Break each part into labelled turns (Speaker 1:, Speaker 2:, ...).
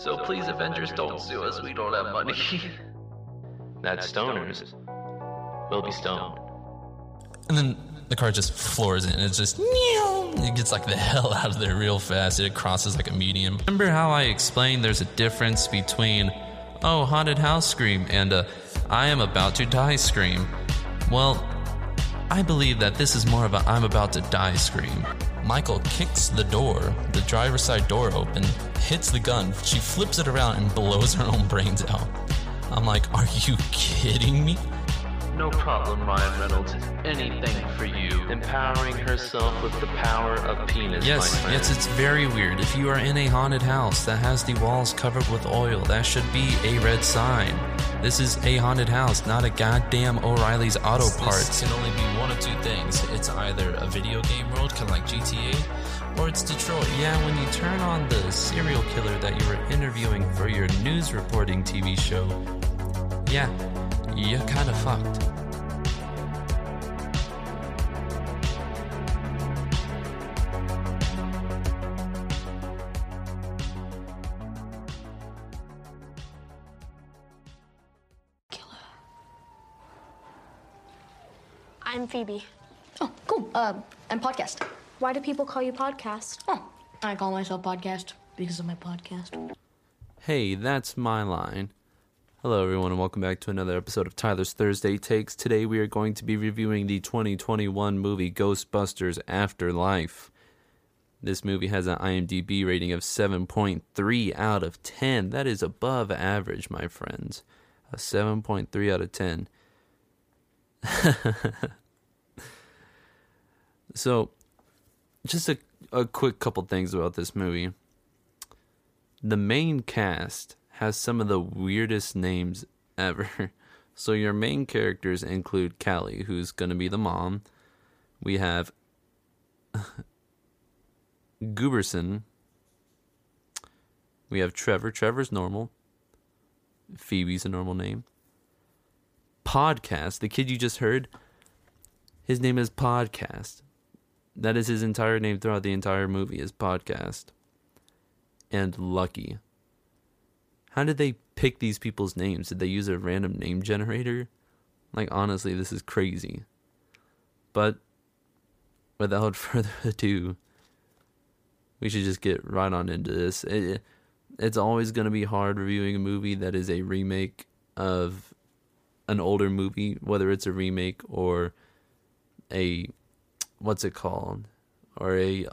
Speaker 1: So please, Avengers, don't sue us. We don't have money. that stoners. We'll be stoned.
Speaker 2: And then the car just floors it and it's just it gets like the hell out of there real fast. It crosses like a medium. Remember how I explained there's a difference between oh haunted house scream and a I am about to die scream? Well, I believe that this is more of a I'm about to die scream. Michael kicks the door, the driver's side door open, hits the gun. She flips it around and blows her own brains out. I'm like, are you kidding me?
Speaker 1: No problem, Ryan Reynolds. Anything for you. Empowering herself with the power of penis.
Speaker 2: Yes,
Speaker 1: my
Speaker 2: yes, it's very weird. If you are in a haunted house that has the walls covered with oil, that should be a red sign. This is a haunted house, not a goddamn O'Reilly's Auto Parts. This can only be one of two things. It's either a video game world, kind of like GTA, or it's Detroit. Yeah, when you turn on the serial killer that you were interviewing for your news reporting TV show, yeah, you're kind of fucked.
Speaker 3: I'm Phoebe.
Speaker 4: Oh, cool. Uh, and podcast.
Speaker 3: Why do people call you podcast?
Speaker 4: Oh, I call myself podcast because of my podcast.
Speaker 2: Hey, that's my line. Hello, everyone, and welcome back to another episode of Tyler's Thursday Takes. Today, we are going to be reviewing the 2021 movie Ghostbusters Afterlife. This movie has an IMDb rating of 7.3 out of 10. That is above average, my friends. A 7.3 out of 10. so, just a, a quick couple things about this movie. The main cast has some of the weirdest names ever. So your main characters include Callie, who's going to be the mom. We have Gooberson. We have Trevor. Trevor's normal. Phoebe's a normal name. Podcast, the kid you just heard, his name is Podcast. That is his entire name throughout the entire movie is Podcast. And Lucky. How did they pick these people's names? Did they use a random name generator? Like, honestly, this is crazy. But without further ado, we should just get right on into this. It, it's always going to be hard reviewing a movie that is a remake of an older movie, whether it's a remake or a what's it called, or a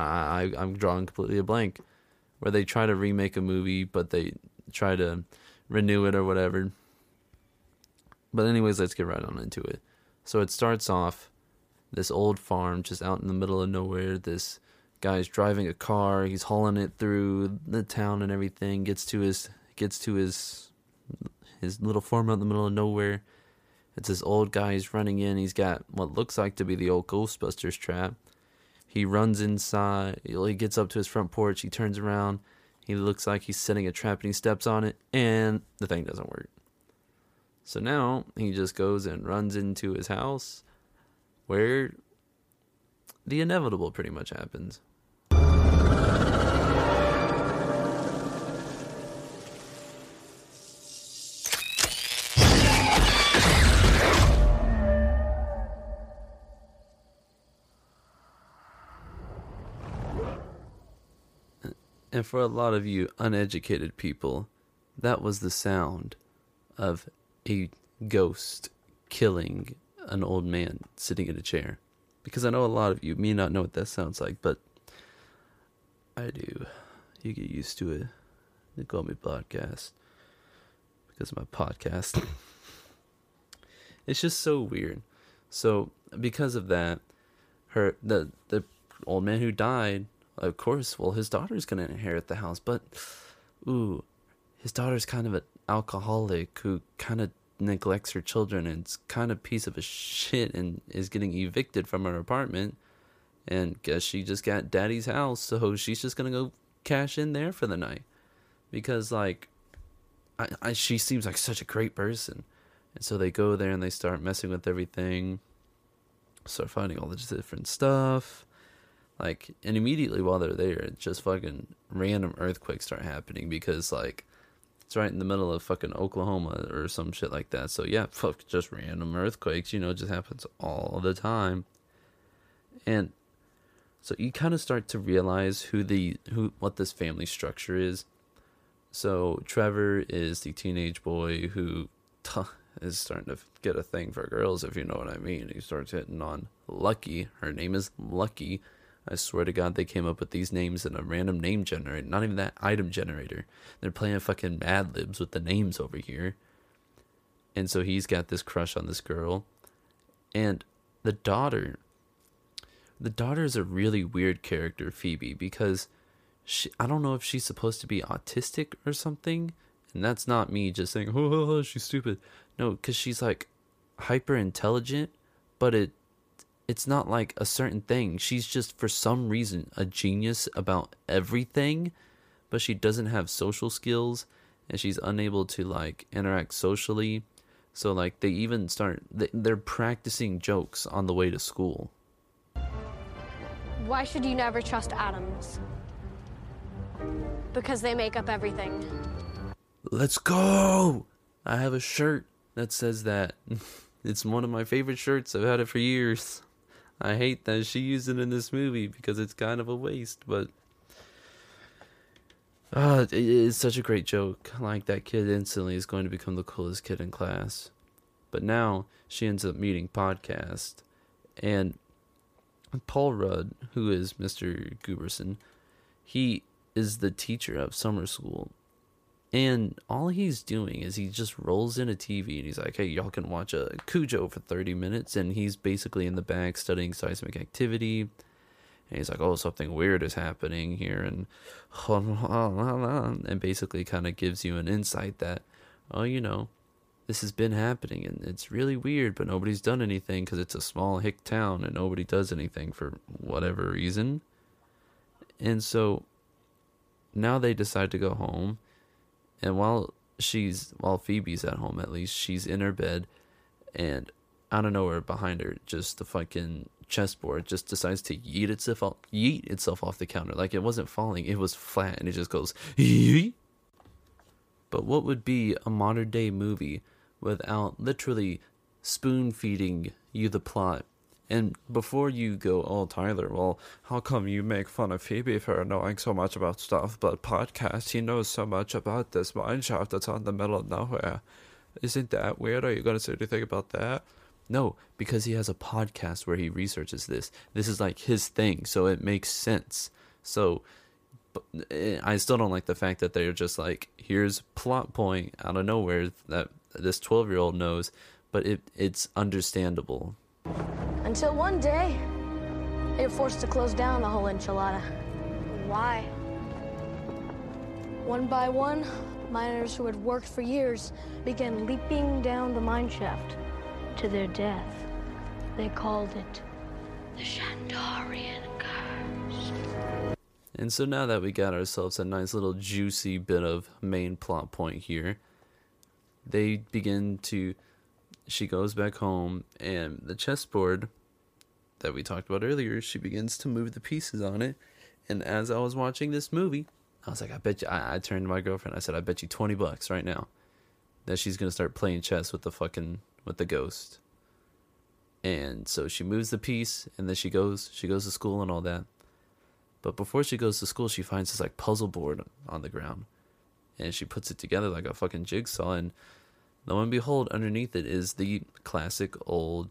Speaker 2: I, I'm drawing completely a blank, where they try to remake a movie, but they try to renew it or whatever. But anyways, let's get right on into it. So it starts off this old farm just out in the middle of nowhere. This guy's driving a car. He's hauling it through the town and everything. Gets to his gets to his his little farm out in the middle of nowhere. It's this old guy. He's running in. He's got what looks like to be the old Ghostbusters trap. He runs inside. He gets up to his front porch. He turns around. He looks like he's setting a trap and he steps on it, and the thing doesn't work. So now he just goes and runs into his house where the inevitable pretty much happens. And for a lot of you uneducated people, that was the sound of a ghost killing an old man sitting in a chair. Because I know a lot of you may not know what that sounds like, but I do. You get used to it. They call me podcast because of my podcast. it's just so weird. So because of that, her the the old man who died of course, well, his daughter's going to inherit the house, but, ooh, his daughter's kind of an alcoholic who kind of neglects her children and it's kind of piece of a shit and is getting evicted from her apartment. And guess she just got daddy's house, so she's just going to go cash in there for the night. Because, like, I, I, she seems like such a great person. And so they go there and they start messing with everything, start finding all this different stuff Like, and immediately while they're there, just fucking random earthquakes start happening because like it's right in the middle of fucking Oklahoma or some shit like that. So yeah, fuck, just random earthquakes. You know, just happens all the time. And so you kind of start to realize who the who what this family structure is. So Trevor is the teenage boy who t- is starting to get a thing for girls, if you know what I mean. He starts hitting on Lucky. Her name is Lucky. I swear to God, they came up with these names in a random name generator. Not even that item generator. They're playing fucking Mad Libs with the names over here. And so he's got this crush on this girl. And the daughter. The daughter is a really weird character, Phoebe, because she, I don't know if she's supposed to be autistic or something. And that's not me just saying, oh, she's stupid. No, because she's like hyper intelligent, but it it's not like a certain thing. She's just for some reason a genius about everything, but she doesn't have social skills and she's unable to like interact socially. So like they even start they're practicing jokes on the way to school.
Speaker 3: Why should you never trust atoms? Because they make up everything.
Speaker 2: Let's go. I have a shirt that says that. It's one of my favorite shirts. I've had it for years. I hate that she used it in this movie because it's kind of a waste, but uh, it is such a great joke. Like that kid instantly is going to become the coolest kid in class. But now she ends up meeting podcast and Paul Rudd, who is Mr. Gooberson, he is the teacher of summer school and all he's doing is he just rolls in a TV and he's like, hey, y'all can watch a Cujo for 30 minutes. And he's basically in the back studying seismic activity. And he's like, oh, something weird is happening here. And, and basically kind of gives you an insight that, oh, you know, this has been happening and it's really weird, but nobody's done anything because it's a small hick town and nobody does anything for whatever reason. And so now they decide to go home and while she's while Phoebe's at home at least, she's in her bed and out of nowhere behind her, just the fucking chessboard just decides to yeet itself off, yeet itself off the counter. Like it wasn't falling, it was flat and it just goes yeet. But what would be a modern day movie without literally spoon feeding you the plot and before you go, oh, Tyler, well, how come you make fun of Phoebe for knowing so much about stuff, but podcast, he knows so much about this mineshaft that's on the middle of nowhere. Isn't that weird? Are you going to say anything about that? No, because he has a podcast where he researches this. This is like his thing, so it makes sense. So eh, I still don't like the fact that they're just like, here's plot point out of nowhere that this 12 year old knows, but it it's understandable
Speaker 3: until one day, they were forced to close down the whole enchilada. Why? One by one, miners who had worked for years began leaping down the mine shaft to their death. They called it the Shandorian Curse.
Speaker 2: And so now that we got ourselves a nice little juicy bit of main plot point here, they begin to. She goes back home, and the chessboard that we talked about earlier, she begins to move the pieces on it. And as I was watching this movie, I was like, I bet you, I, I turned to my girlfriend, I said, I bet you 20 bucks right now that she's going to start playing chess with the fucking, with the ghost. And so she moves the piece and then she goes, she goes to school and all that. But before she goes to school, she finds this like puzzle board on the ground and she puts it together like a fucking jigsaw. And lo and behold, underneath it is the classic old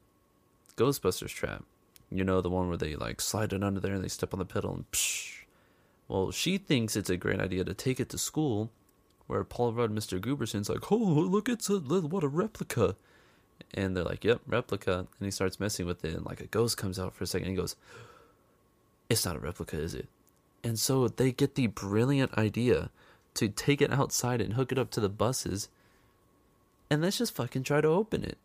Speaker 2: Ghostbusters trap. You know, the one where they like slide it under there and they step on the pedal and psh. Well, she thinks it's a great idea to take it to school, where Paul Rudd, Mr. Gooberson's like, oh, look, it's a, what a replica. And they're like, yep, replica. And he starts messing with it, and like a ghost comes out for a second. And he goes, it's not a replica, is it? And so they get the brilliant idea to take it outside and hook it up to the buses. And let's just fucking try to open it.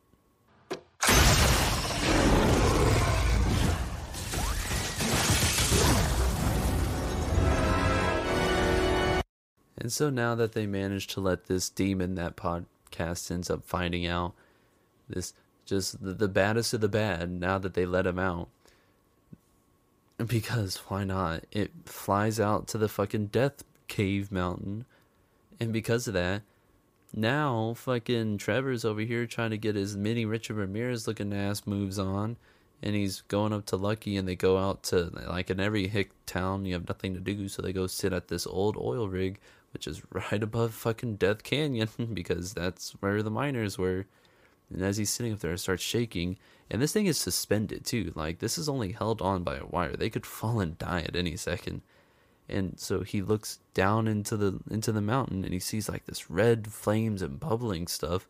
Speaker 2: And so now that they managed to let this demon that podcast ends up finding out, this just the, the baddest of the bad, now that they let him out, Because why not? It flies out to the fucking death cave mountain. And because of that, now fucking Trevor's over here trying to get his mini Richard Ramirez looking ass moves on. And he's going up to Lucky and they go out to like in every hick town you have nothing to do, so they go sit at this old oil rig, which is right above fucking Death Canyon, because that's where the miners were. And as he's sitting up there, it starts shaking. And this thing is suspended too. Like this is only held on by a wire. They could fall and die at any second. And so he looks down into the into the mountain and he sees like this red flames and bubbling stuff.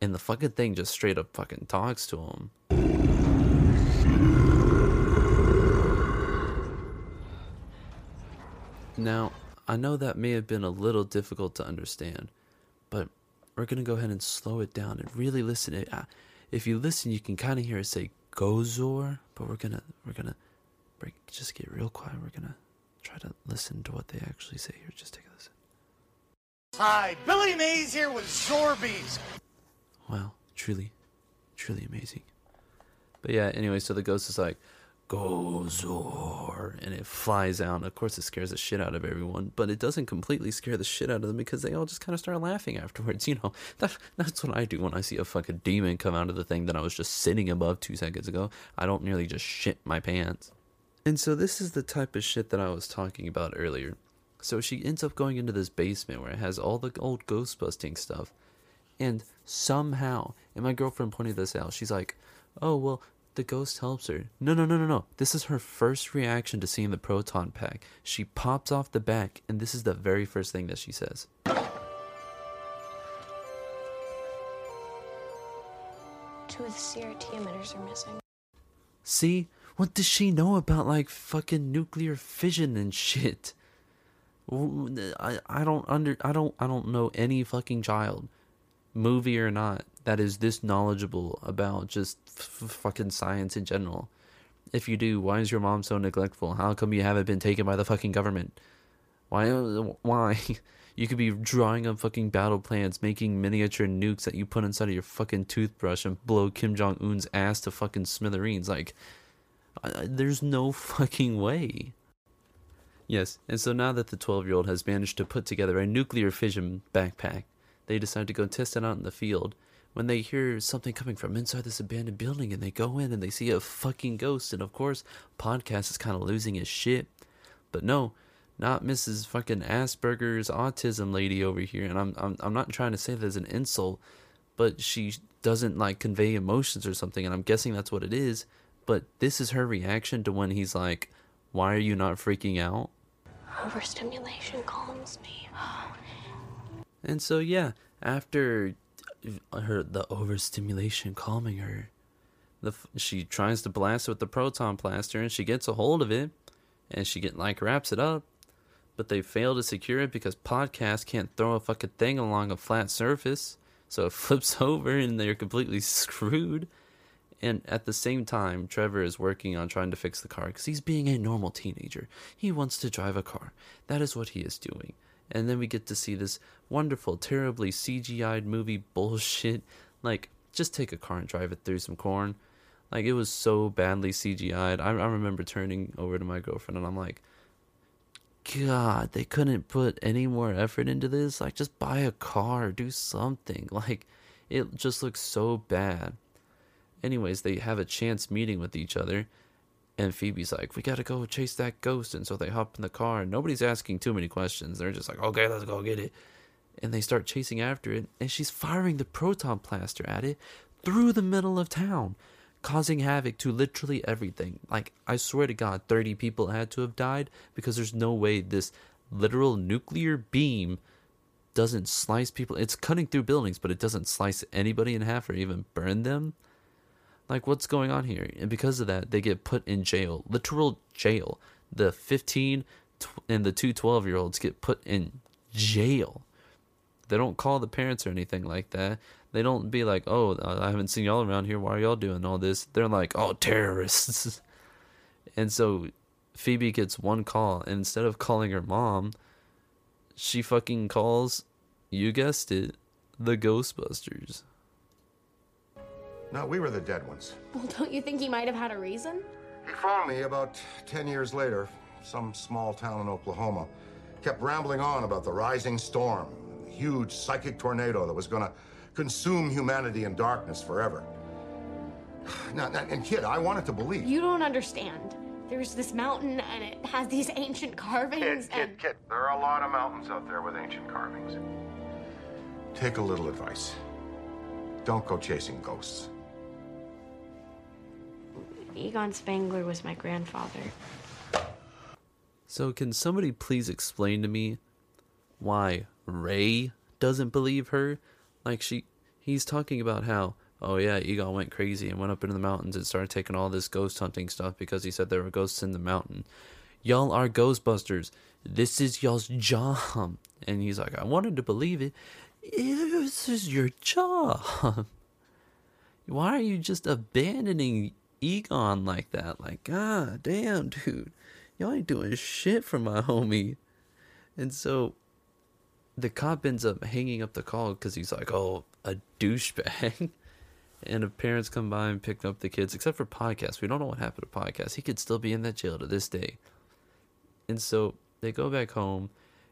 Speaker 2: And the fucking thing just straight up fucking talks to him. Now, I know that may have been a little difficult to understand, but we're gonna go ahead and slow it down and really listen. If you listen, you can kind of hear it say "Gozer," but we're gonna we're gonna break. Just get real quiet. We're gonna try to listen to what they actually say here. Just take a listen.
Speaker 5: Hi, Billy Mays here with Zorbeez.
Speaker 2: Wow, truly, truly amazing. But yeah, anyway, so the ghost is like, Gozer, and it flies out. Of course, it scares the shit out of everyone, but it doesn't completely scare the shit out of them because they all just kind of start laughing afterwards. You know, that, that's what I do when I see a fucking demon come out of the thing that I was just sitting above two seconds ago. I don't nearly just shit my pants. And so, this is the type of shit that I was talking about earlier. So, she ends up going into this basement where it has all the old ghost busting stuff. And somehow, and my girlfriend pointed this out, she's like, oh, well, the ghost helps her. No, no, no, no, no. This is her first reaction to seeing the proton pack. She pops off the back, and this is the very first thing that she says.
Speaker 3: Two of the CRT emitters are missing.
Speaker 2: See? What does she know about, like, fucking nuclear fission and shit? I, I don't under I don't I don't know any fucking child, movie or not, that is this knowledgeable about just f- fucking science in general. If you do, why is your mom so neglectful? How come you haven't been taken by the fucking government? Why? Why? You could be drawing up fucking battle plans, making miniature nukes that you put inside of your fucking toothbrush and blow Kim Jong Un's ass to fucking smithereens. Like, I, there's no fucking way. Yes, and so now that the 12 year old has managed to put together a nuclear fission backpack, they decide to go test it out in the field when they hear something coming from inside this abandoned building and they go in and they see a fucking ghost. And of course, Podcast is kind of losing his shit. But no, not Mrs. fucking Asperger's autism lady over here. And I'm, I'm, I'm not trying to say that as an insult, but she doesn't like convey emotions or something. And I'm guessing that's what it is. But this is her reaction to when he's like, Why are you not freaking out?
Speaker 3: Overstimulation calms me.
Speaker 2: And so yeah, after uh, her the overstimulation calming her, the she tries to blast it with the proton blaster and she gets a hold of it, and she get like wraps it up, but they fail to secure it because podcast can't throw a fucking thing along a flat surface, so it flips over and they're completely screwed. And at the same time, Trevor is working on trying to fix the car because he's being a normal teenager. He wants to drive a car. That is what he is doing. And then we get to see this wonderful, terribly CGI'd movie bullshit. Like, just take a car and drive it through some corn. Like, it was so badly CGI'd. I, I remember turning over to my girlfriend and I'm like, God, they couldn't put any more effort into this. Like, just buy a car, do something. Like, it just looks so bad. Anyways, they have a chance meeting with each other, and Phoebe's like, "We gotta go chase that ghost," and so they hop in the car. And nobody's asking too many questions. They're just like, "Okay, let's go get it," and they start chasing after it. And she's firing the proton blaster at it through the middle of town, causing havoc to literally everything. Like, I swear to God, thirty people had to have died because there's no way this literal nuclear beam doesn't slice people. It's cutting through buildings, but it doesn't slice anybody in half or even burn them. Like, what's going on here? And because of that, they get put in jail, literal jail. The 15 tw- and the two 12 year olds get put in jail. They don't call the parents or anything like that. They don't be like, oh, uh, I haven't seen y'all around here. Why are y'all doing all this? They're like, oh, terrorists. and so Phoebe gets one call, and instead of calling her mom, she fucking calls, you guessed it, the Ghostbusters.
Speaker 6: No, we were the dead ones.
Speaker 7: Well, don't you think he might have had a reason?
Speaker 6: He phoned me about 10 years later, some small town in Oklahoma. Kept rambling on about the rising storm, the huge psychic tornado that was gonna consume humanity in darkness forever. Now, now, and kid, I wanted to believe.
Speaker 7: You don't understand. There's this mountain and it has these ancient carvings
Speaker 6: Kid, kid,
Speaker 7: and
Speaker 6: kid. There are a lot of mountains out there with ancient carvings. Take a little advice. Don't go chasing ghosts.
Speaker 7: Egon Spangler was my grandfather.
Speaker 2: So, can somebody please explain to me why Ray doesn't believe her? Like, she, he's talking about how, oh yeah, Egon went crazy and went up into the mountains and started taking all this ghost hunting stuff because he said there were ghosts in the mountain. Y'all are Ghostbusters. This is y'all's job. And he's like, I wanted to believe it. This is your job. Why are you just abandoning Egon like that? Like, god damn, dude. Y'all ain't doing shit for my homie. And so the cop ends up hanging up the call because he's like, oh, a douchebag. and the parents come by and pick up the kids, except for Podcast. We don't know what happened to Podcast. He could still be in that jail to this day. And so they go back home,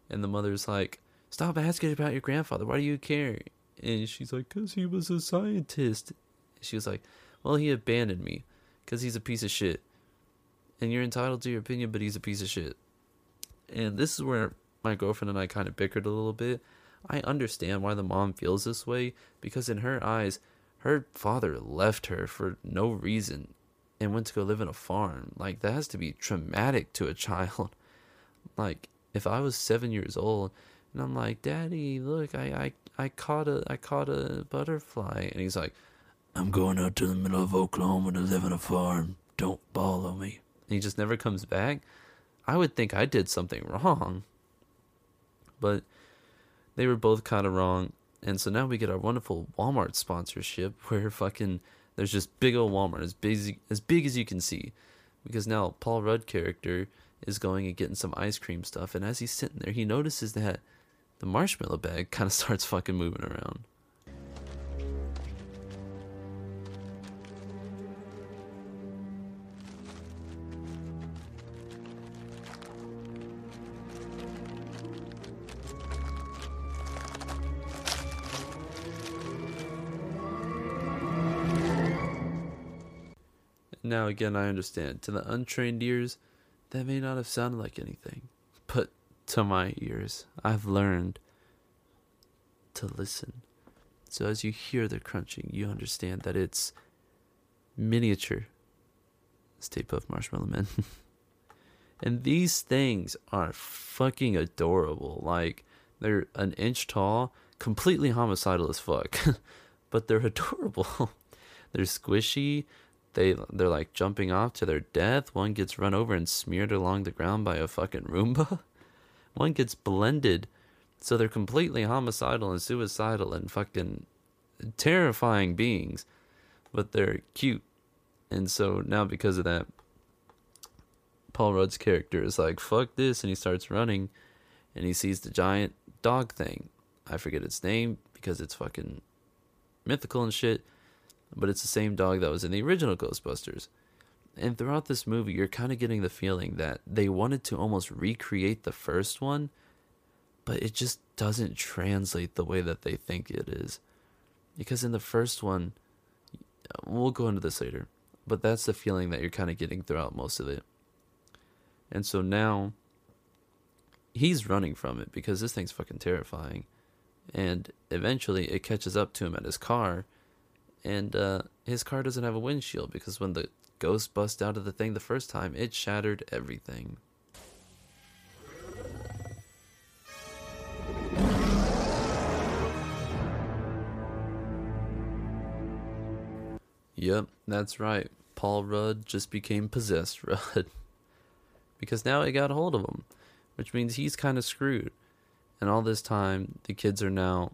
Speaker 2: and the mother's like, Stop asking about your grandfather. Why do you care? And she's like, Because he was a scientist. She was like, Well, he abandoned me because he's a piece of shit. And you're entitled to your opinion, but he's a piece of shit. And this is where my girlfriend and I kind of bickered a little bit. I understand why the mom feels this way because, in her eyes, her father left her for no reason and went to go live in a farm. Like, that has to be traumatic to a child. Like, if I was seven years old and I'm like, Daddy, look, I, I, I caught a I caught a butterfly and he's like, I'm going out to the middle of Oklahoma to live on a farm. Don't follow me. And he just never comes back. I would think I did something wrong. But they were both kind of wrong. And so now we get our wonderful Walmart sponsorship where fucking there's just big old Walmart as big as, as big as you can see. Because now Paul Rudd character is going and getting some ice cream stuff and as he's sitting there he notices that the marshmallow bag kind of starts fucking moving around. Now, again, I understand. To the untrained ears, that may not have sounded like anything. But to my ears, I've learned to listen. So as you hear the crunching, you understand that it's miniature Stay Puft Marshmallow Men. and these things are fucking adorable. Like, they're an inch tall, completely homicidal as fuck. but they're adorable. they're squishy. They they're like jumping off to their death. One gets run over and smeared along the ground by a fucking Roomba. One gets blended. So they're completely homicidal and suicidal and fucking terrifying beings. But they're cute. And so now because of that, Paul Rudd's character is like, fuck this, and he starts running and he sees the giant dog thing. I forget its name because it's fucking mythical and shit but it's the same dog that was in the original Ghostbusters. And throughout this movie, you're kind of getting the feeling that they wanted to almost recreate the first one, but it just doesn't translate the way that they think it is. Because in the first one, we'll go into this later, but that's the feeling that you're kind of getting throughout most of it. And so now, he's running from it because this thing's fucking terrifying. And eventually, it catches up to him at his car and uh, his car doesn't have a windshield because when the ghost bust out of the thing the first time, it shattered everything. Yep, that's right. Paul Rudd just became possessed Rudd. because now it got a hold of him, which means he's kind of screwed. And all this time, the kids are now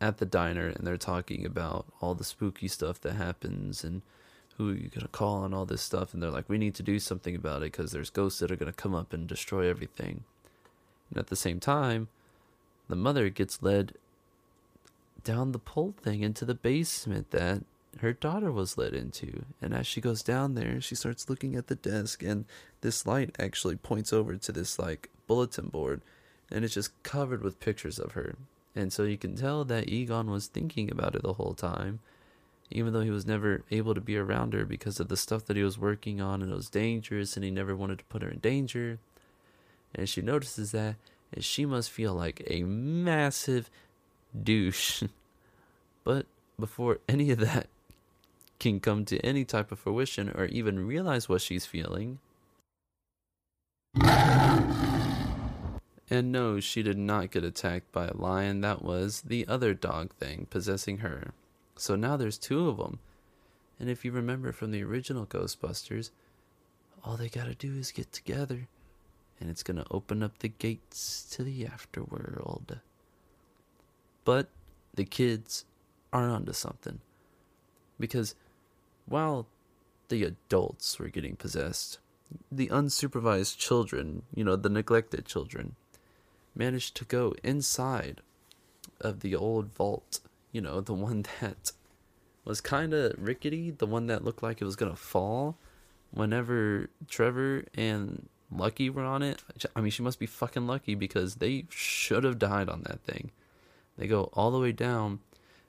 Speaker 2: at the diner and they're talking about all the spooky stuff that happens and who you gonna call and all this stuff and they're like we need to do something about it because there's ghosts that are gonna come up and destroy everything and at the same time the mother gets led down the pole thing into the basement that her daughter was led into. And as she goes down there, she starts looking at the desk, and this light actually points over to this like bulletin board, and it's just covered with pictures of her. And so you can tell that Egon was thinking about it the whole time, even though he was never able to be around her because of the stuff that he was working on, and it was dangerous, and he never wanted to put her in danger. And she notices that, and she must feel like a massive douche. but before any of that can come to any type of fruition or even realize what she's feeling. And no, she did not get attacked by a lion. That was the other dog thing possessing her. So now there's two of them. And if you remember from the original Ghostbusters, all they gotta do is get together. And it's gonna open up the gates to the afterworld. But the kids are onto something. Because while the adults were getting possessed, the unsupervised children, you know, the neglected children, managed to go inside of the old vault, you know, the one that was kind of rickety, the one that looked like it was going to fall whenever Trevor and Lucky were on it. I mean, she must be fucking lucky because they should have died on that thing. They go all the way down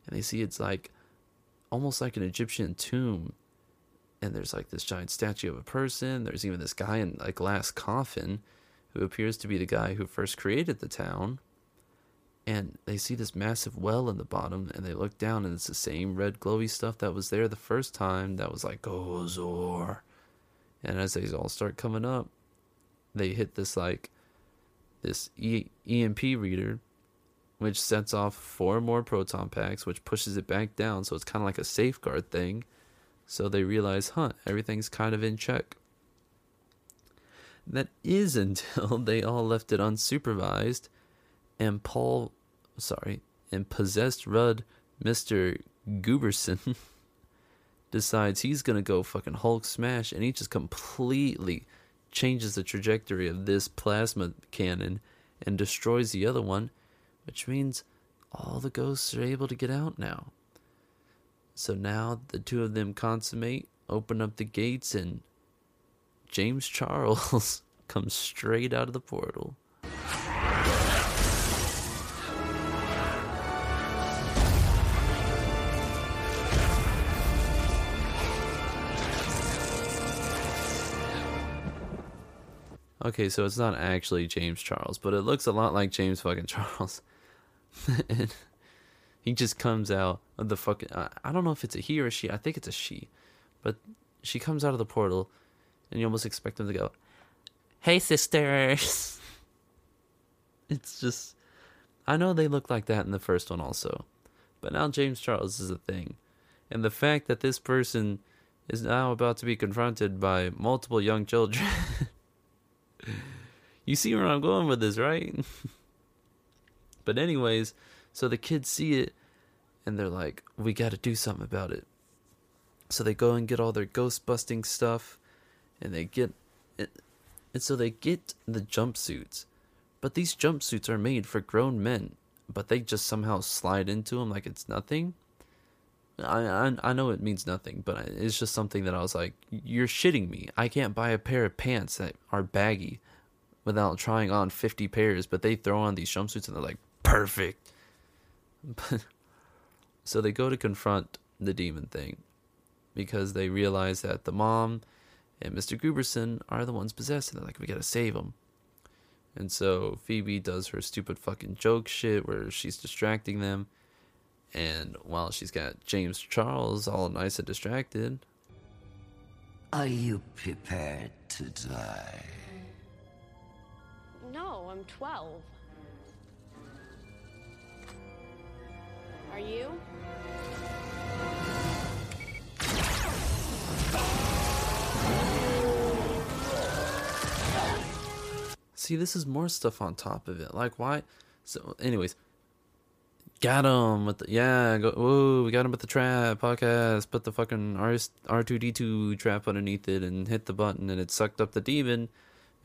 Speaker 2: and they see it's like almost like an Egyptian tomb. And there's like this giant statue of a person. There's even this guy in a glass coffin who appears to be the guy who first created the town. And they see this massive well in the bottom, and they look down, and it's the same red glowy stuff that was there the first time. That was like oh, Gozer. And as they all start coming up, they hit this like this e- EMP reader, which sets off four more proton packs, which pushes it back down. So it's kind of like a safeguard thing. So they realize, huh, everything's kind of in check. That is until they all left it unsupervised, and Paul, sorry, and possessed Rudd, Mr. Gooberson, decides he's gonna go fucking Hulk smash, and he just completely changes the trajectory of this plasma cannon and destroys the other one, which means all the ghosts are able to get out now. So now the two of them consummate, open up the gates, and James Charles comes straight out of the portal. Okay, so it's not actually James Charles, but it looks a lot like James fucking Charles. and he just comes out of the fucking. I don't know if it's a he or a she. I think it's a she. But she comes out of the portal, and you almost expect them to go, Hey, sisters. it's just. I know they look like that in the first one also. But now James Charles is a thing. And the fact that this person is now about to be confronted by multiple young children. you see where I'm going with this, right? but, anyways, so the kids see it and they're like, we got to do something about it. So they go and get all their ghost busting stuff and they get it. And so they get the jumpsuits. But these jumpsuits are made for grown men, but they just somehow slide into them like it's nothing. I, I I know it means nothing, but it's just something that I was like, you're shitting me. I can't buy a pair of pants that are baggy without trying on 50 pairs, but they throw on these jumpsuits and they're like, perfect. so they go to confront the demon thing because they realize that the mom and Mr. Gooberson are the ones possessed, and they're like, we gotta save them. And so Phoebe does her stupid fucking joke shit where she's distracting them. And while she's got James Charles all nice and distracted.
Speaker 8: Are you prepared to die?
Speaker 7: No, I'm 12. Are you?
Speaker 2: See, this is more stuff on top of it. Like, why? So, anyways, got him with the yeah. Go, whoa, we got him with the trap podcast. Put the fucking R two D two trap underneath it and hit the button, and it sucked up the demon,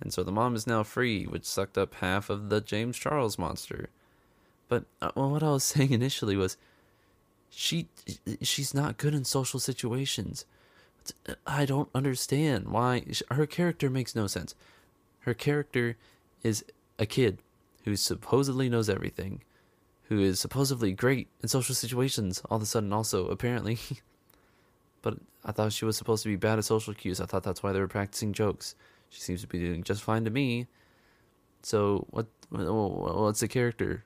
Speaker 2: and so the mom is now free, which sucked up half of the James Charles monster. But uh, well, what I was saying initially was, she she's not good in social situations. I don't understand why her character makes no sense. Her character is a kid who supposedly knows everything, who is supposedly great in social situations. All of a sudden, also apparently, but I thought she was supposed to be bad at social cues. I thought that's why they were practicing jokes. She seems to be doing just fine to me. So what? What's the character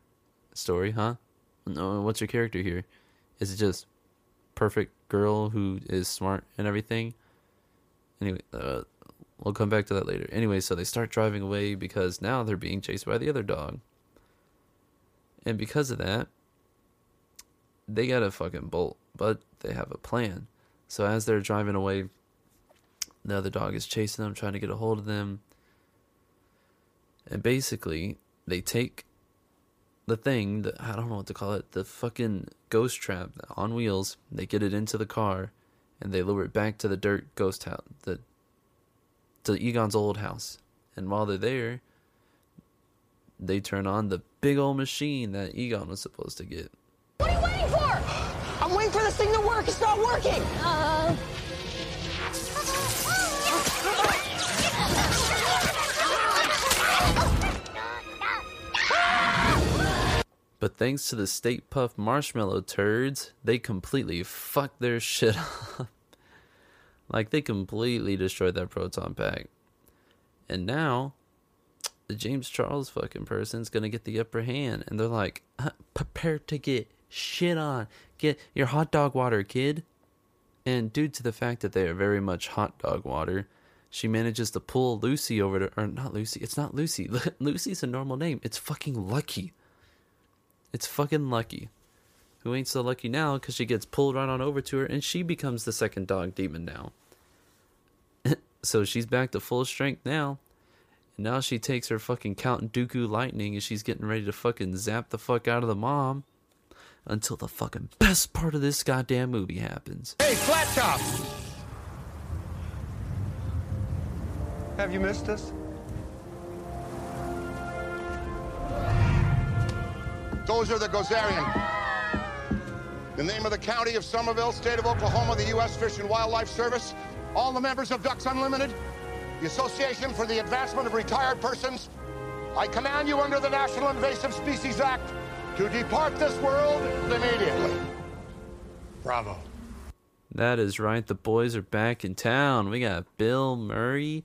Speaker 2: story, huh? What's your character here? Is it just perfect girl who is smart and everything? Anyway, uh, we'll come back to that later. Anyway, so they start driving away because now they're being chased by the other dog. And because of that, they got a fucking bolt, but they have a plan. So as they're driving away, the other dog is chasing them, trying to get a hold of them. And basically, they take the thing that I don't know what to call it, the fucking ghost trap on wheels. They get it into the car, and they lure it back to the dirt ghost house, the to Egon's old house. And while they're there, they turn on the big old machine that Egon was supposed to get.
Speaker 5: What are you waiting for? I'm waiting for this thing to work. It's not working. Uh...
Speaker 2: But thanks to the Stay Puft Marshmallow turds, they completely fucked their shit up. Like they completely destroyed that proton pack. And now the James Charles fucking person's gonna get the upper hand, and they're like, uh, prepare to get shit on. Get your hot dog water, kid. And due to the fact that they are very much hot dog water, she manages to pull Lucy over to, or not Lucy, it's not Lucy. Lucy's a normal name. It's fucking Lucky. It's fucking Lucky. Who ain't so lucky now because she gets pulled right on over to her and she becomes the second dog demon now. so she's back to full strength now. And now she takes her fucking Count Dooku lightning and she's getting ready to fucking zap the fuck out of the mom. Until the fucking best part of this goddamn movie happens.
Speaker 9: Hey, Flat Top! Have you missed us?
Speaker 6: Those are the Gozerian. The name of the county of Summerville, state of Oklahoma, the U.S. Fish and Wildlife Service, all the members of Ducks Unlimited, the Association for the Advancement of Retired Persons. I command you under the National Invasive Species Act to depart this world immediately.
Speaker 9: Bravo.
Speaker 2: That is right. The boys are back in town. We got Bill Murray.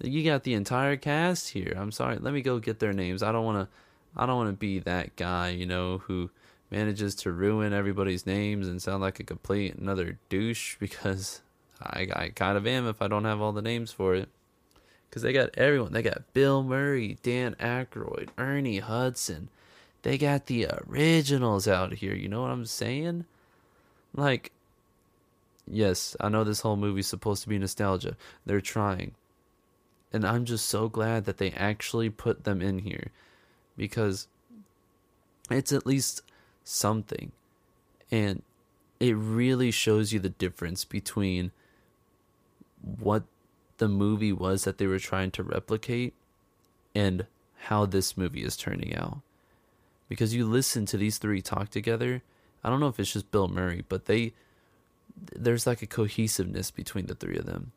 Speaker 2: You got the entire cast here. I'm sorry. Let me go get their names. I don't want to. I don't want to be that guy, you know, who manages to ruin everybody's names and sound like a complete another douche because I, I kind of am if I don't have all the names for it. Because they got everyone. They got Bill Murray, Dan Aykroyd, Ernie Hudson. They got the originals out here. You know what I'm saying? Like, yes, I know this whole movie's supposed to be nostalgia. They're trying. And I'm just so glad that they actually put them in here because it's at least something. And it really shows you the difference between what the movie was that they were trying to replicate and how this movie is turning out. Because you listen to these three talk together, I don't know if it's just Bill Murray, but they there's like a cohesiveness between the three of them.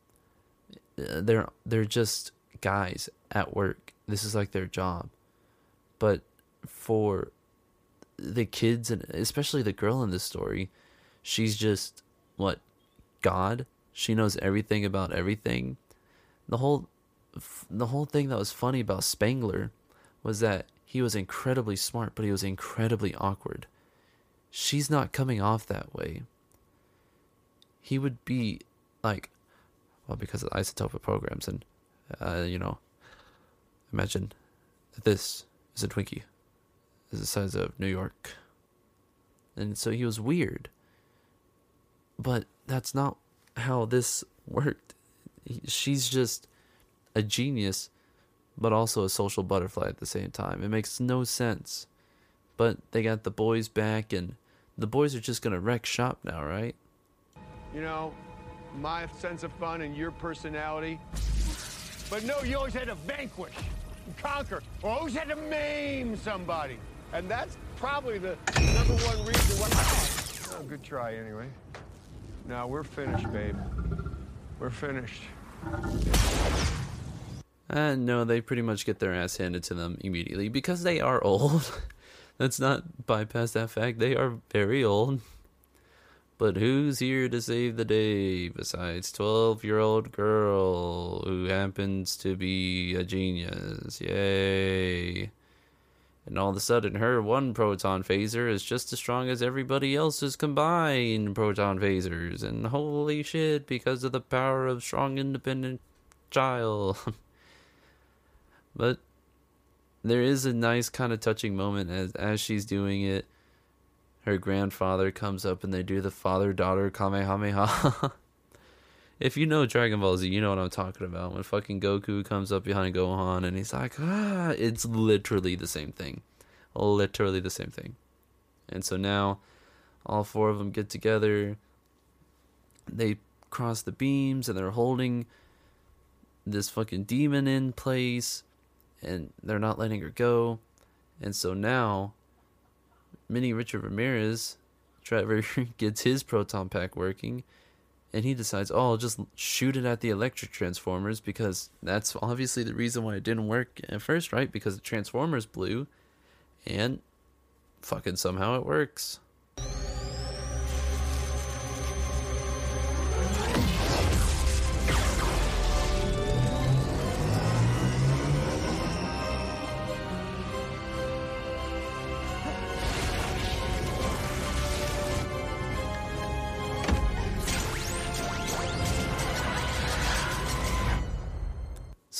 Speaker 2: Uh, they're they're just guys at work. This is like their job. But for the kids and especially the girl in this story, she's just what God. She knows everything about everything. The whole the whole thing that was funny about Spangler was that he was incredibly smart, but he was incredibly awkward. She's not coming off that way. He would be like, well, because of isotopic programs, and uh, you know, imagine that this is a Twinkie is the size of New York. And so he was weird. But that's not how this worked. She's just a genius, but also a social butterfly at the same time. It makes no sense. But they got the boys back, and the boys are just going to wreck shop now, right?
Speaker 9: You know, my sense of fun and your personality. But no, you always had to vanquish, conquer, or always had to maim somebody. And that's probably the number one reason why. Oh, good try anyway. Now we're finished, babe. We're finished.
Speaker 2: Uh, no, they pretty much get their ass handed to them immediately because they are old. Let's not bypass that fact. They are very old. But who's here to save the day besides 12 year old girl who happens to be a genius? Yay. And all of a sudden, her one proton phaser is just as strong as everybody else's combined proton phasers. And holy shit, because of the power of strong, independent child. but there is a nice kind of touching moment as as she's doing it. Her grandfather comes up and they do the father daughter kamehameha. if you know Dragon Ball Z, you know what I'm talking about. When fucking Goku comes up behind Gohan and he's like, ah, it's literally the same thing. Literally the same thing. And so now all four of them get together. They cross the beams and they're holding this fucking demon in place and they're not letting her go. And so now Mini Richard Ramirez, Trevor gets his proton pack working, and he decides, oh, I'll just shoot it at the electric transformers because that's obviously the reason why it didn't work at first, right? Because the transformers blew, and fucking somehow it works.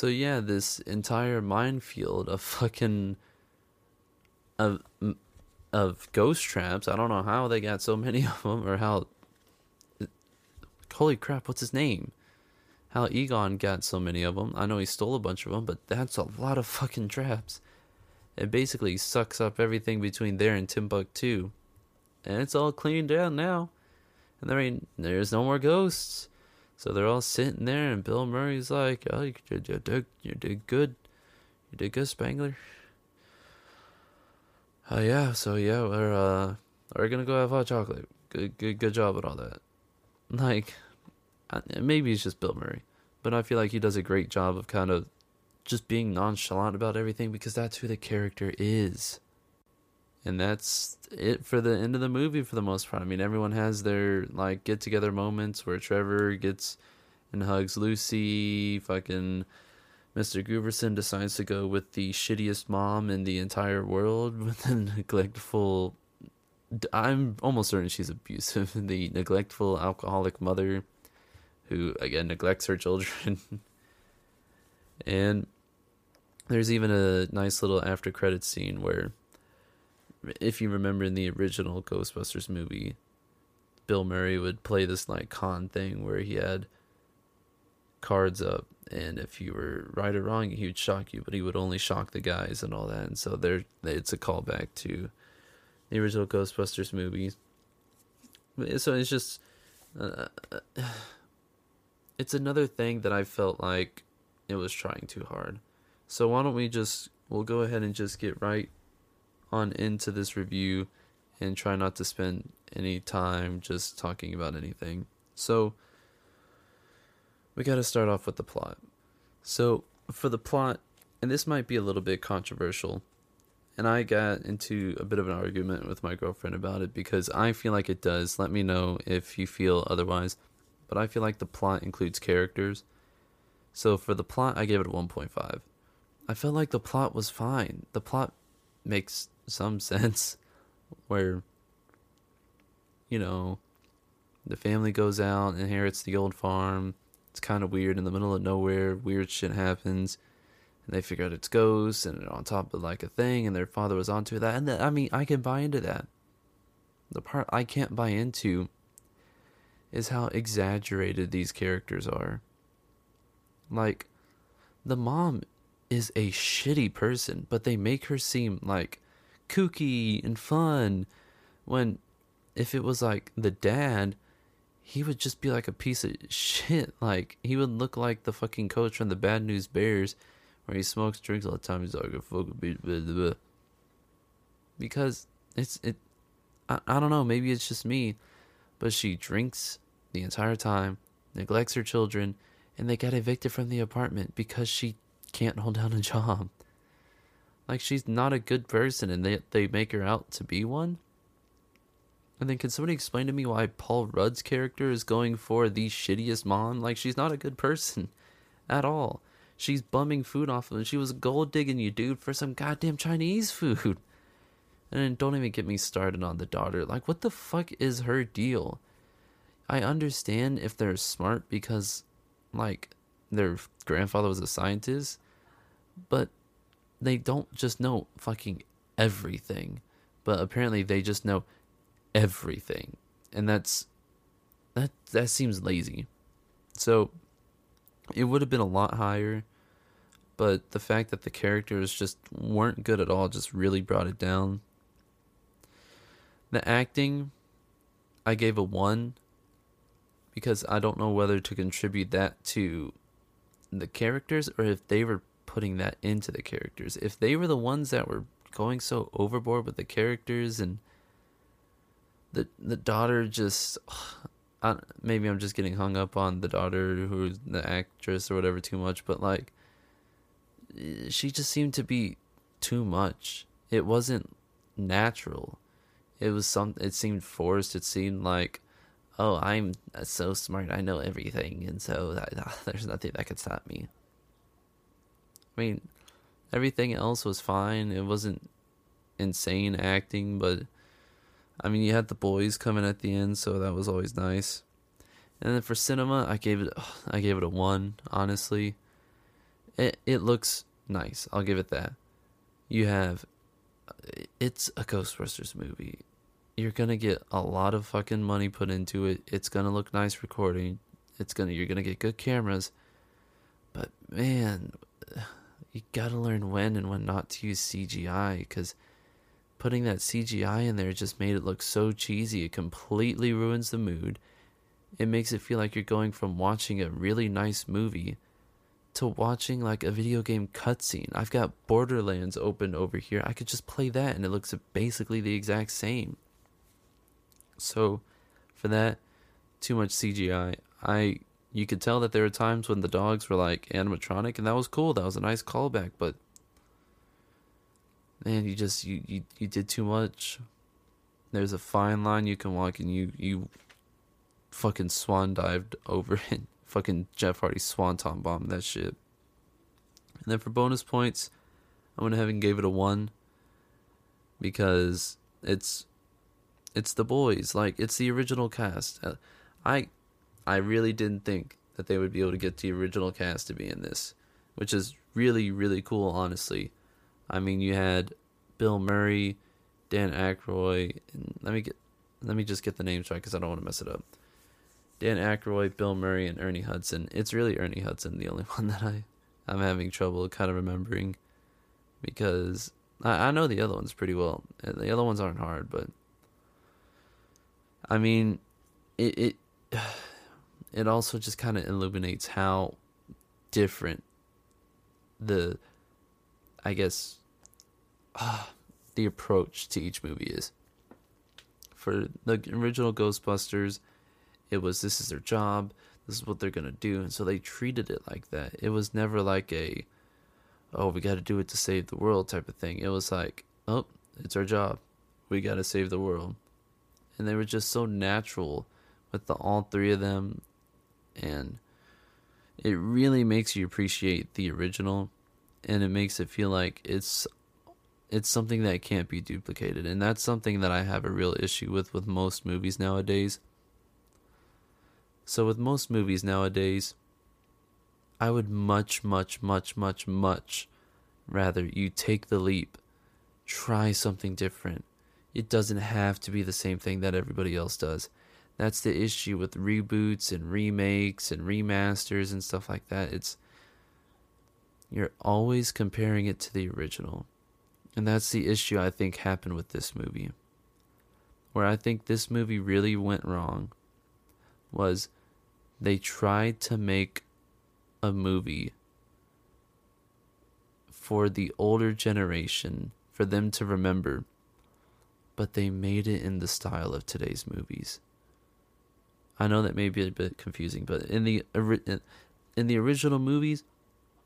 Speaker 2: So yeah, this entire minefield of fucking of of ghost traps. I don't know how they got so many of them, or how. Holy crap! What's his name? How Egon got so many of them? I know he stole a bunch of them, but that's a lot of fucking traps. It basically sucks up everything between there and Timbuktu, and it's all cleaned down now. And there ain't there's no more ghosts. So they're all sitting there, and Bill Murray's like, "Oh, you, you, did, you did good, you did good, Spengler." Oh uh, yeah, so yeah, we're uh, we're gonna go have hot chocolate. Good, good, good job with all that. Like, maybe it's just Bill Murray, but I feel like he does a great job of kind of just being nonchalant about everything because that's who the character is. And that's it for the end of the movie for the most part. I mean, everyone has their like get together moments where Trevor gets and hugs Lucy. Fucking Mr. Grooberson decides to go with the shittiest mom in the entire world with the neglectful. I'm almost certain she's abusive. The neglectful alcoholic mother who, again, neglects her children. and there's even a nice little after credit scene where if you remember in the original Ghostbusters movie, Bill Murray would play this like con thing where he had cards up and if you were right or wrong he would shock you but he would only shock the guys and all that and so there it's a callback to the original ghostbusters movie. So it's just uh, it's another thing that i felt like it was trying too hard. So why don't we just we'll go ahead and just get right on into this review and try not to spend any time just talking about anything. So, we got to start off with the plot. So, for the plot, and this might be a little bit controversial, and I got into a bit of an argument with my girlfriend about it because I feel like it does. Let me know if you feel otherwise. But I feel like the plot includes characters. So, for the plot, I gave it a 1.5. I felt like the plot was fine. The plot makes some sense where you know the family goes out inherits the old farm. It's kind of weird. In the middle of nowhere weird shit happens. And they figure out it's ghosts and on top of like a thing and their father was onto that. And uh, i mean i can buy into that. The part i can't buy into is how exaggerated these characters are. Like the mom is a shitty person but they make her seem like kooky and fun when if it was like the dad he would just be like a piece of shit. Like he would look like the fucking coach from the bad news bears where he smokes drinks all the time. He's like a fucking because it's it I, I don't know, maybe it's just me, but she drinks the entire time, neglects her children, and they got evicted from the apartment because she can't hold down a job. Like she's not a good person and they they make her out to be one. And then can somebody explain to me why Paul Rudd's character is going for the shittiest mom? Like she's not a good person at all. She's bumming food off of him. She was gold digging you, dude, for some goddamn Chinese food. And then don't even get me started on the daughter. Like, what the fuck is her deal? I understand if they're smart because, like, their grandfather was a scientist, but they don't just know fucking everything. But apparently they just know everything. And that's that that seems lazy. So it would have been a lot higher, but the fact that the characters just weren't good at all just really brought it down. The acting I gave a 1 because I don't know whether to contribute that to the characters or if they were putting that into the characters. If they were the ones that were going so overboard with the characters and the the daughter just I, maybe I'm just getting hung up on the daughter who's the actress or whatever too much, but like she just seemed to be too much. It wasn't natural. It was some it seemed forced. It seemed like oh, I'm so smart. I know everything and so that, there's nothing that could stop me. I mean, everything else was fine. It wasn't insane acting, but I mean, you had the boys coming at the end, so that was always nice. And then for cinema, I gave it I gave it a 1, honestly. It it looks nice. I'll give it that. You have it's a Ghostbusters movie. You're going to get a lot of fucking money put into it. It's going to look nice recording. It's going to you're going to get good cameras. But man, you got to learn when and when not to use CGI cuz putting that CGI in there just made it look so cheesy. It completely ruins the mood. It makes it feel like you're going from watching a really nice movie to watching like a video game cutscene. I've got Borderlands open over here. I could just play that and it looks basically the exact same. So, for that, too much CGI. I you could tell that there were times when the dogs were like animatronic and that was cool. That was a nice callback, but man, you just you, you you did too much. There's a fine line you can walk, and you you fucking swan dived over it. Fucking Jeff Hardy swanton bomb that shit. And then for bonus points, I went ahead and gave it a one because it's it's the boys, like it's the original cast. Uh, I I really didn't think that they would be able to get the original cast to be in this, which is really really cool, honestly. I mean, you had Bill Murray, Dan Aykroyd, and let me get let me just get the names right because I don't want to mess it up. Dan Aykroyd, Bill Murray, and Ernie Hudson. It's really Ernie Hudson, the only one that I I'm having trouble kind of remembering because I, I know the other ones pretty well. Uh, the other ones aren't hard, but I mean, it it it also just kind of illuminates how different the I guess, uh, the approach to each movie is. For the original Ghostbusters, it was this is their job, this is what they're gonna do, and so they treated it like that. It was never like a, oh, we got to do it to save the world type of thing. It was like, oh, it's our job, we got to save the world, and they were just so natural with the all three of them, and it really makes you appreciate the original and it makes it feel like it's it's something that can't be duplicated and that's something that I have a real issue with with most movies nowadays. So with most movies nowadays I would much much much much much rather you take the leap, try something different. It doesn't have to be the same thing that everybody else does. That's the issue with reboots and remakes and remasters and stuff like that. It's you're always comparing it to the original. And that's the issue I think happened with this movie. Where I think this movie really went wrong was they tried to make a movie for the older generation, for them to remember. but they made it in the style of today's movies. I know that may be a bit confusing, but in the in the original movies,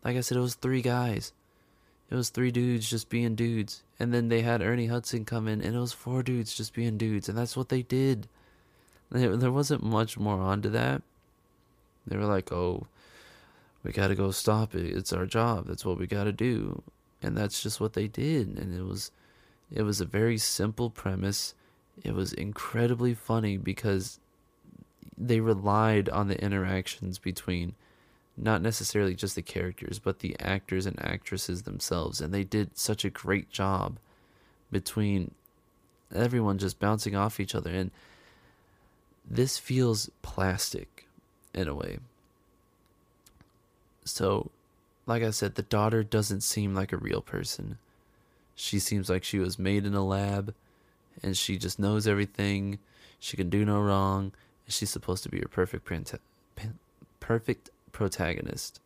Speaker 2: like I said, it was three guys. It was three dudes just being dudes, and then they had Ernie Hudson come in, and it was four dudes just being dudes, and that's what they did. There, wasn't much more onto that. They were like, "Oh, we got to go stop it. It's our job. That's what we got to do," and that's just what they did. And it was, it was a very simple premise. It was incredibly funny because they relied on the interactions between not necessarily just the characters, but the actors and actresses themselves. And they did such a great job between everyone just bouncing off each other. And this feels plastic in a way. So, like I said, the daughter doesn't seem like a real person. She seems like she was made in a lab and she just knows everything. She can do no wrong. She's supposed to be your perfect perfect protagonist.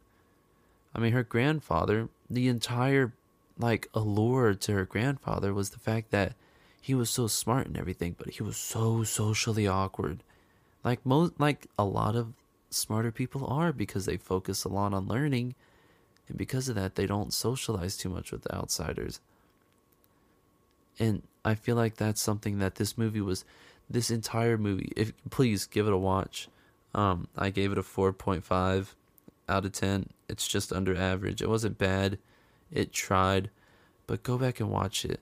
Speaker 2: I mean, her grandfather, the entire like allure to her grandfather was the fact that he was so smart and everything, but he was so socially awkward. Like most like a lot of smarter people are because they focus a lot on learning and because of that they don't socialize too much with outsiders. And I feel like that's something that this movie was this entire movie. If please give it a watch. Um, I gave it a 4.5 out of 10. It's just under average. It wasn't bad. It tried, but go back and watch it.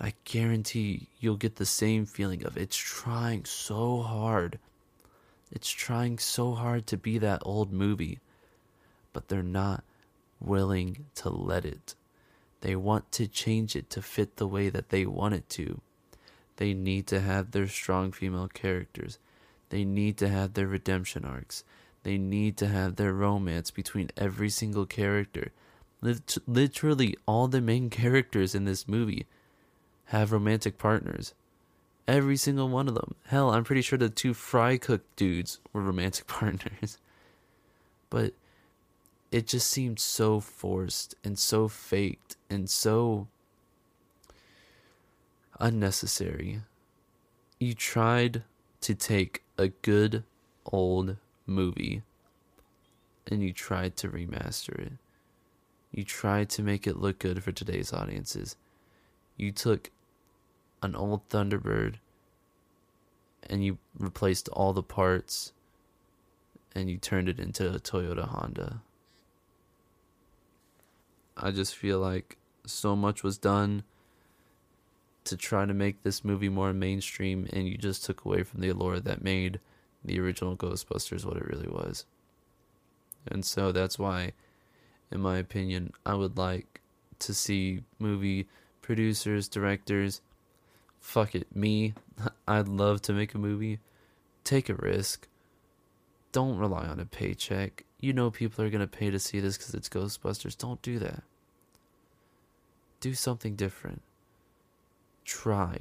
Speaker 2: I guarantee you'll get the same feeling of it's trying so hard. It's trying so hard to be that old movie, but they're not willing to let it. They want to change it to fit the way that they want it to. They need to have their strong female characters. They need to have their redemption arcs. They need to have their romance between every single character. Literally, all the main characters in this movie have romantic partners. Every single one of them. Hell, I'm pretty sure the two fry cook dudes were romantic partners. But it just seemed so forced and so faked and so unnecessary. You tried to take a good old movie and you tried to remaster it. You tried to make it look good for today's audiences. You took an old Thunderbird and you replaced all the parts and you turned it into a Toyota Honda. I just feel like so much was done to try to make this movie more mainstream and you just took away from the allure that made the original Ghostbusters what it really was. And so that's why, in my opinion, I would like to see movie producers, directors, fuck it, me, I'd love to make a movie. Take a risk. Don't rely on a paycheck. You know people are going to pay to see this because it's Ghostbusters. Don't do that. Do something different. Try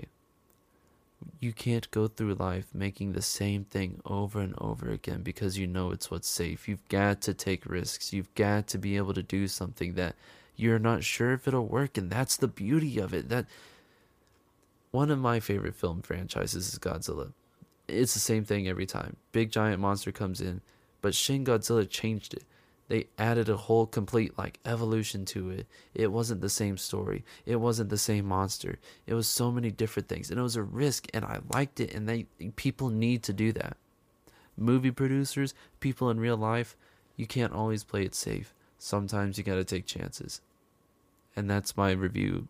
Speaker 2: you can't go through life making the same thing over and over again because you know it's what's safe. You've got to take risks. You've got to be able to do something that you're not sure if it'll work and that's the beauty of it. That one of my favorite film franchises is Godzilla. It's the same thing every time. Big giant monster comes in, but Shin Godzilla changed it they added a whole complete like evolution to it. It wasn't the same story. It wasn't the same monster. It was so many different things, and it was a risk, and I liked it. And they people need to do that. Movie producers, people in real life, you can't always play it safe. Sometimes you got to take chances, and that's my review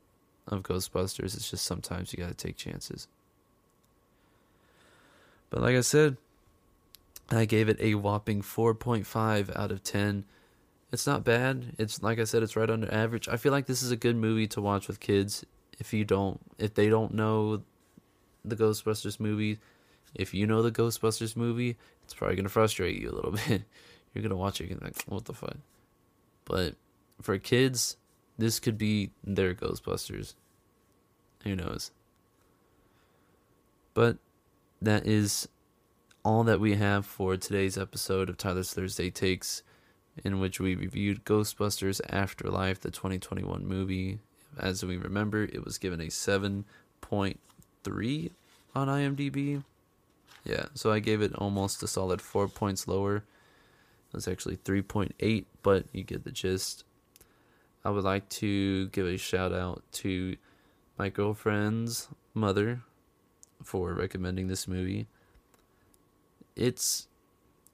Speaker 2: of Ghostbusters. It's just sometimes you got to take chances. But like I said, I gave it a whopping 4.5 out of 10. It's not bad. It's like I said, it's right under average. I feel like this is a good movie to watch with kids. If you don't, if they don't know the Ghostbusters movie, if you know the Ghostbusters movie, it's probably gonna frustrate you a little bit. You're gonna watch it and like, what the fuck? But for kids, this could be their Ghostbusters. Who knows? But that is all that we have for today's episode of Tyler's Thursday Takes, in which we reviewed Ghostbusters Afterlife, the 2021 movie. As we remember, it was given a 7.3 on IMDb. Yeah, so I gave it almost a solid four points lower. It was actually 3.8, but you get the gist. I would like to give a shout out to my girlfriend's mother for recommending this movie. It's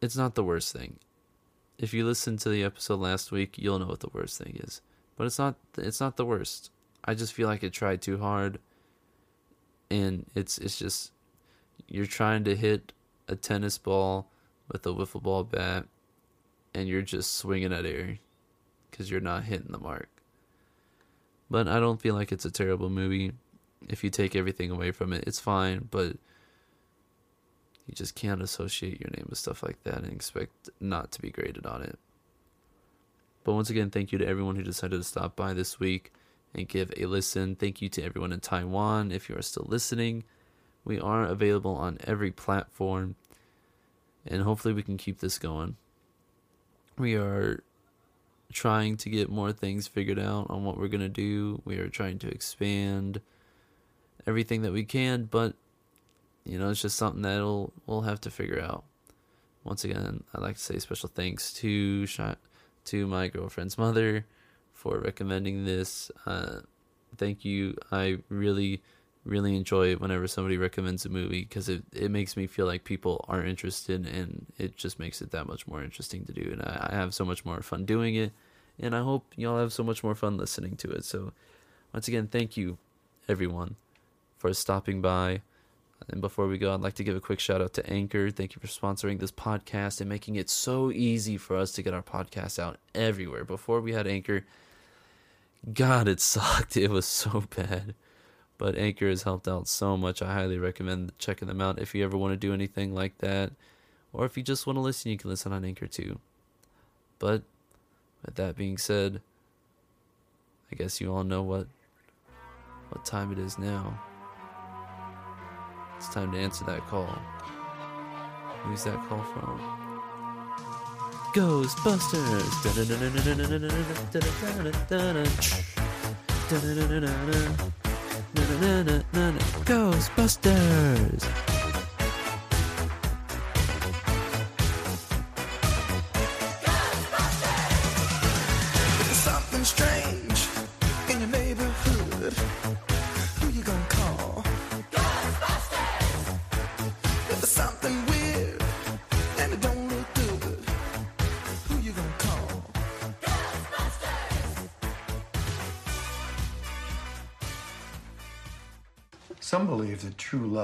Speaker 2: it's not the worst thing. If you listen to the episode last week, you'll know what the worst thing is. But it's not it's not the worst. I just feel like it tried too hard and it's it's just you're trying to hit a tennis ball with a wiffle ball bat and you're just swinging at air because you're not hitting the mark. But I don't feel like it's a terrible movie. If you take everything away from it, it's fine, but you just can't associate your name with stuff like that and expect not to be graded on it. But once again, thank you to everyone who decided to stop by this week and give a listen. Thank you to everyone in Taiwan if you are still listening. We are available on every platform, and hopefully, we can keep this going. We are trying to get more things figured out on what we're going to do. We are trying to expand everything that we can, but you know, it's just something that we'll, we'll have to figure out. Once again, I'd like to say special thanks to to my girlfriend's mother for recommending this. Uh, thank you. I really, really enjoy it whenever somebody recommends a movie because it, it makes me feel like people are interested and it just makes it that much more interesting to do. And I, I have so much more fun doing it. And I hope y'all have so much more fun listening to it. So, once again, thank you, everyone, for stopping by. And before we go, I'd like to give a quick shout out to Anchor. Thank you for sponsoring this podcast and making it so easy for us to get our podcast out everywhere. Before we had Anchor, God, it sucked. It was so bad. But Anchor has helped out so much. I highly recommend checking them out if you ever want to do anything like that. Or if you just want to listen, you can listen on Anchor too. But with that being said, I guess you all know what what time it is now. It's time to answer that call. Who's that call from? Ghostbusters. Ghostbusters.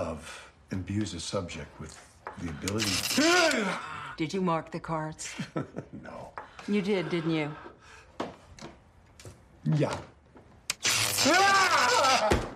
Speaker 10: Love imbues a subject with the ability.
Speaker 11: Did you mark the cards?
Speaker 10: no.
Speaker 11: You did, didn't you?
Speaker 10: Yeah.
Speaker 12: Ah!